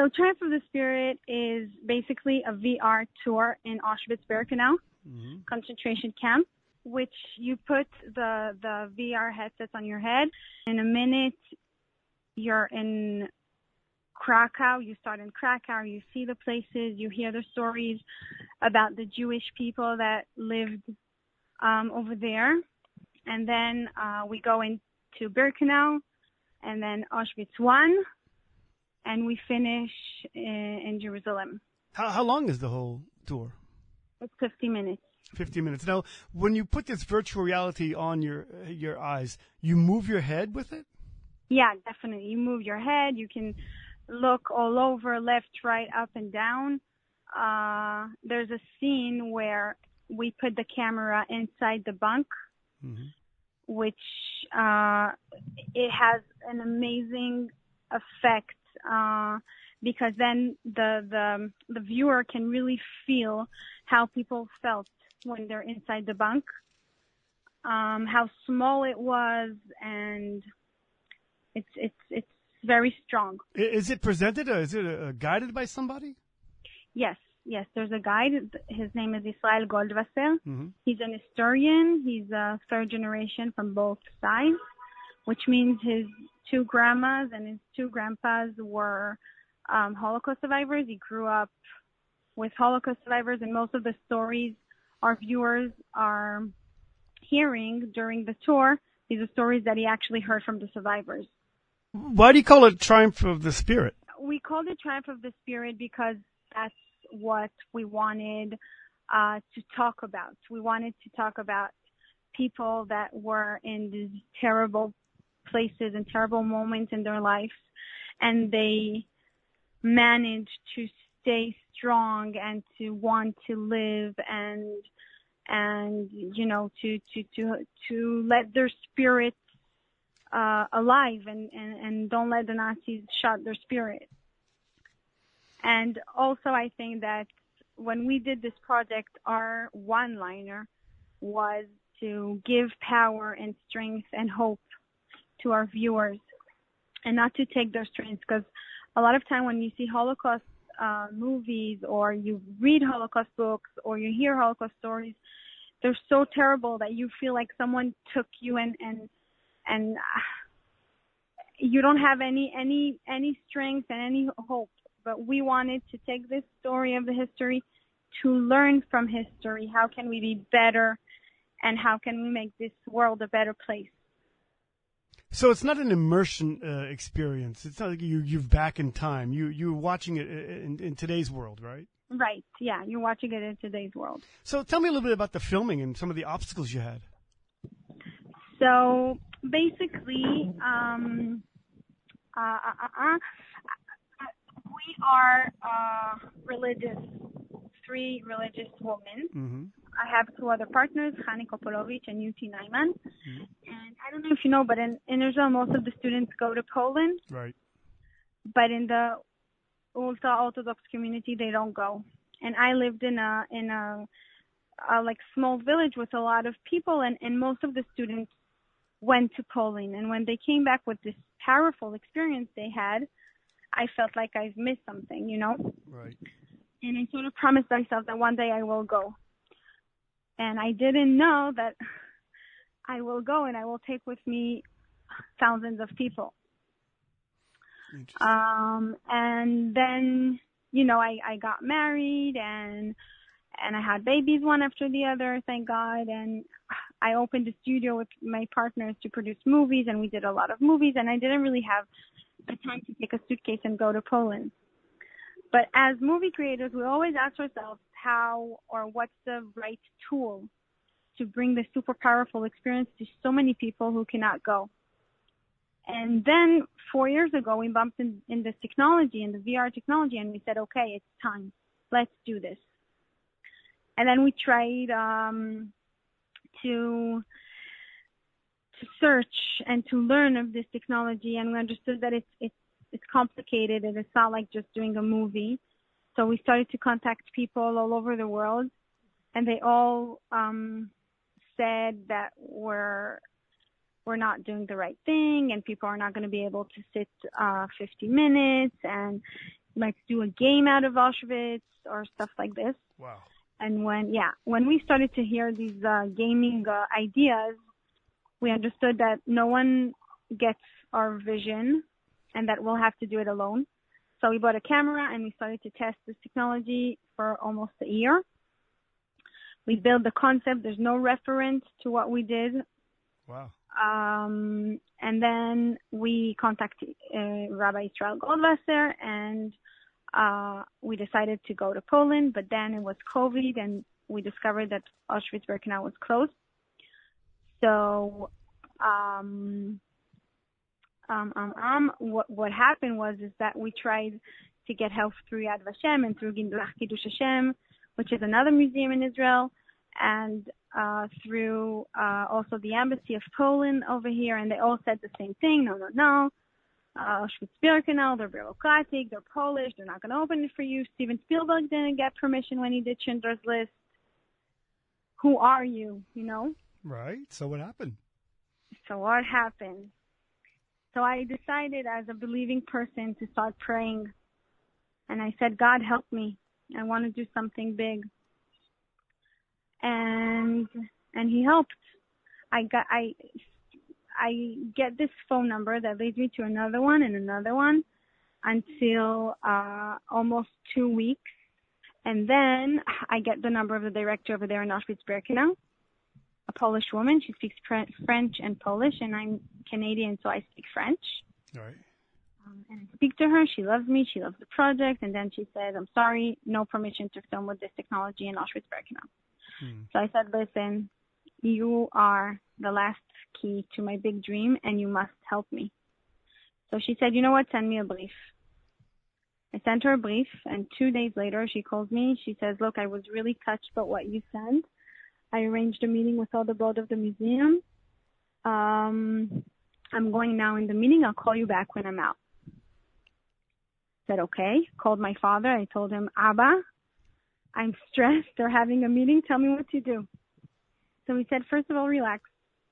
So Triumph of the Spirit is basically a VR tour in Auschwitz-Birkenau Mm-hmm. concentration camp, which you put the the VR headsets on your head. In a minute, you're in Krakow. You start in Krakow. You see the places. You hear the stories about the Jewish people that lived um, over there, and then uh, we go into Birkenau, and then Auschwitz one, and we finish in, in Jerusalem. How, how long is the whole tour? It's 50 minutes. 50 minutes. Now, when you put this virtual reality on your your eyes, you move your head with it? Yeah, definitely. You move your head. You can look all over, left, right, up, and down. Uh, there's a scene where we put the camera inside the bunk, Mhm. which uh, it has an amazing effect uh, because then the the the viewer can really feel how people felt when they're inside the bunk, um, how small it was, and it's it's it's very strong. Is it presented or is it uh, guided by somebody? Yes, yes. There's a guide. His name is Israel Goldwasser. hmm He's an historian. He's a third generation from both sides, which means his two grandmas and his two grandpas were um, Holocaust survivors. He grew up with Holocaust survivors, and most of the stories our viewers are hearing during the tour, these are stories that he actually heard from the survivors. Why do you call it Triumph of the Spirit? we called it Triumph of the Spirit because that's what we wanted uh, to talk about. We wanted to talk about people that were in these terrible places and terrible moments in their lives, and they managed to stay strong and to want to live and and you know to to to to let their spirits uh, alive and, and, and don't let the Nazis shut their spirit. And also, I think that when we did this project, our one liner was to give power and strength and hope to our viewers and not to take their strengths because a lot of time when you see Holocaust uh, movies or you read Holocaust books or you hear Holocaust stories, they're so terrible that you feel like someone took you and and and uh, you don't have any any any strength and any hope. But we wanted to take this story of the history to learn from history. How can we be better, and how can we make this world a better place? So it's not an immersion uh, experience. It's not like you you're back in time. You you're watching it uh, in, in today's world, right? Right? Yeah, you're watching it in today's world. So tell me a little bit about the filming and some of the obstacles you had. So basically, um, uh, uh, uh, uh, we are uh, religious, three religious women. hmm I have two other partners, Hani Kopolowicz and Yuti Naiman. And I don't know if you know, but in, in Israel, most of the students go to Poland, Right. but in the ultra Orthodox community, they don't go. And I lived in a in a, a like small village with a lot of people, and and most of the students went to Poland. And when they came back with this powerful experience they had, I felt like I've missed something, you know. Right. and I sort of promised myself that one day I will go. And I didn't know that I will go and I will take with me thousands of people. Um, and then, you know, I, I got married and, and I had babies one after the other, thank God. And I opened a studio with my partners to produce movies and we did a lot of movies and I didn't really have the time to take a suitcase and go to Poland. But as movie creators, we always ask ourselves how or what's the right tool to bring this super powerful experience to so many people who cannot go. And then four years ago, we bumped in, in this technology, in the VR technology, and we said, okay, it's time. Let's do this. And then we tried um, to to search and to learn of this technology, and we understood that it's it's it's complicated and it's not like just doing a movie. So we started to contact people all over the world, and they all um, said that we're we're not doing the right thing, and people are not going to be able to sit uh, 50 minutes, and let's do a game out of Auschwitz or stuff like this. Wow. And when, yeah, when we started to hear these uh, gaming uh, ideas, we understood that no one gets our vision and that we'll have to do it alone. So we bought a camera and we started to test this technology for almost a year. We built the concept. There's no reference to what we did. Wow. Um, and then we contacted uh, Rabbi Israel Goldwasser and uh, we decided to go to Poland, but then it was COVID and we discovered that Auschwitz-Birkenau was closed. So, um, um, um, um, what, what happened was is that we tried to get help through Yad Vashem and through Ganzach Kiddush Hashem, which is another museum in Israel, and uh, through uh, also the embassy of Poland over here, and they all said the same thing. No, no, no. Uh, Auschwitz-Birkenau, they're bureaucratic, they're Polish, they're not going to open it for you. Steven Spielberg didn't get permission when he did Schindler's List. Who are you, you know? Right. So what happened? So what happened? So I decided as a believing person to start praying. And I said, God, help me. I want to do something big. And, and he helped. I got, I, I get this phone number that leads me to another one and another one until, uh, almost two weeks. And then I get the number of the director over there in Auschwitz-Birkenau, a Polish woman. She speaks French and Polish, and I'm Canadian, so I speak French. Right. Um, and I speak to her. She loves me. She loves the project. And then she says, I'm sorry, no permission to film with this technology in Auschwitz-Birkenau. Hmm. So I said, listen, you are the last key to my big dream, and you must help me. So she said, you know what? Send me a brief. I sent her a brief, and two days later, she calls me. She says, look, I was really touched by what you sent. I arranged a meeting with all the board of the museum. Um, I'm going now in the meeting. I'll call you back when I'm out. Said, okay. Called my father. I told him, Abba, I'm stressed. They're having a meeting. Tell me what to do. So he said, first of all, relax.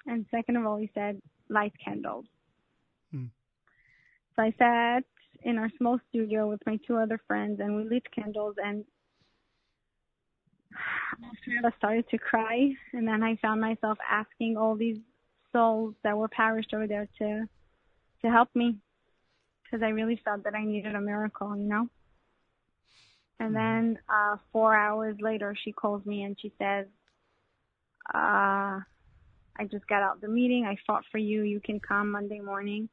And second of all, he said, light candles. Hmm. So I sat in our small studio with my two other friends and we lit candles and I started to cry and then I found myself asking all these souls that were perished over there to to help me because I really felt that I needed a miracle, you know. And mm-hmm. then uh four hours later she calls me and she says, uh I just got out the meeting. I fought for you. You can come Monday morning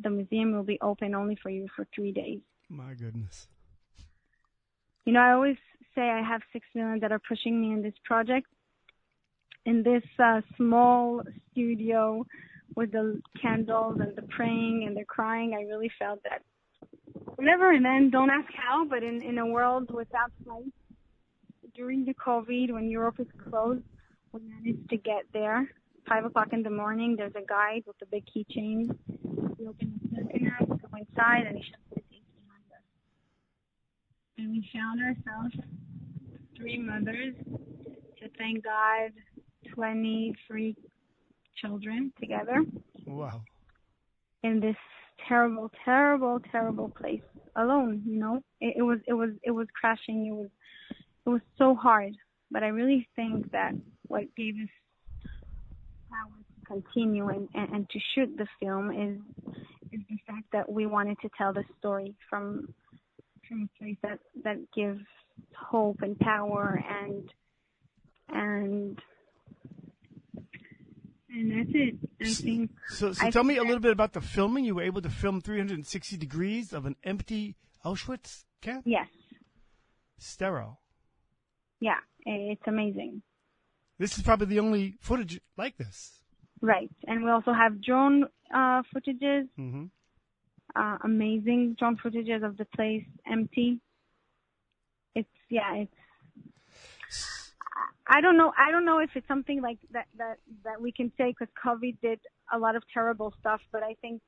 the museum will be open only for you for three days. My goodness. You know, I always say I have six million that are pushing me in this project. In this uh, small studio with the candles and the praying and the crying, I really felt that whatever. And then don't ask how, but in, in a world without flights, during the COVID, when Europe is closed, we managed to get there. Five o'clock in the morning, there's a guide with a big keychain we open the up, go inside, and he shut the gate behind us. And we found ourselves three mothers to thank God, 23 children together. Wow. In this terrible, terrible, terrible place alone, you know? It, it was, it was, it was crashing. It was, it was so hard. But I really think that what gave us uh, power to continue and, and, and to shoot the film is is the fact that we wanted to tell the story from from a place that that gives hope and power and and and that's it. I think. So, so tell me a little bit about the filming. You were able to film 360 degrees of an empty Auschwitz camp. Yes. Sterile. Yeah, it's amazing. This is probably the only footage like this. Right, and we also have drone uh, footages. Mm-hmm. Uh, amazing drone footages of the place empty. It's yeah, it's. I don't know. I don't know if it's something like that that that we can say because COVID did a lot of terrible stuff. But I think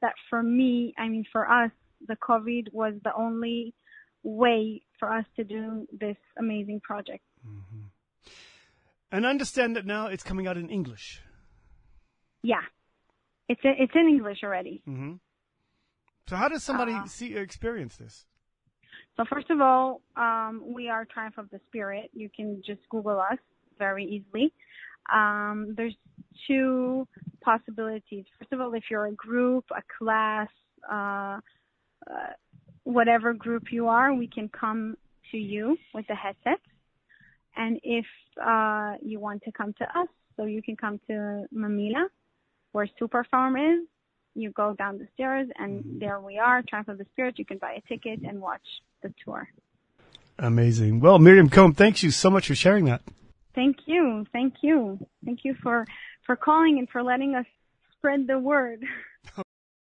that for me, I mean, for us, the COVID was the only way for us to do this amazing project. Mm-hmm. And understand that now it's coming out in English. Yeah, it's it's in English already. Mm-hmm. So how does somebody uh, see experience this? So first of all, um, we are Triumph of the Spirit. You can just Google us very easily. Um, there's two possibilities. First of all, if you're a group, a class, uh, uh, whatever group you are, we can come to you with the headset. And if uh, you want to come to us, so you can come to Mamilla, where Super-Pharm is. You go down the stairs, and mm-hmm. there we are, Triumph of the Spirit. You can buy a ticket and watch the tour. Amazing. Well, Miriam Cohen, thanks you so much for sharing that. Thank you. Thank you. Thank you for, for calling and for letting us spread the word.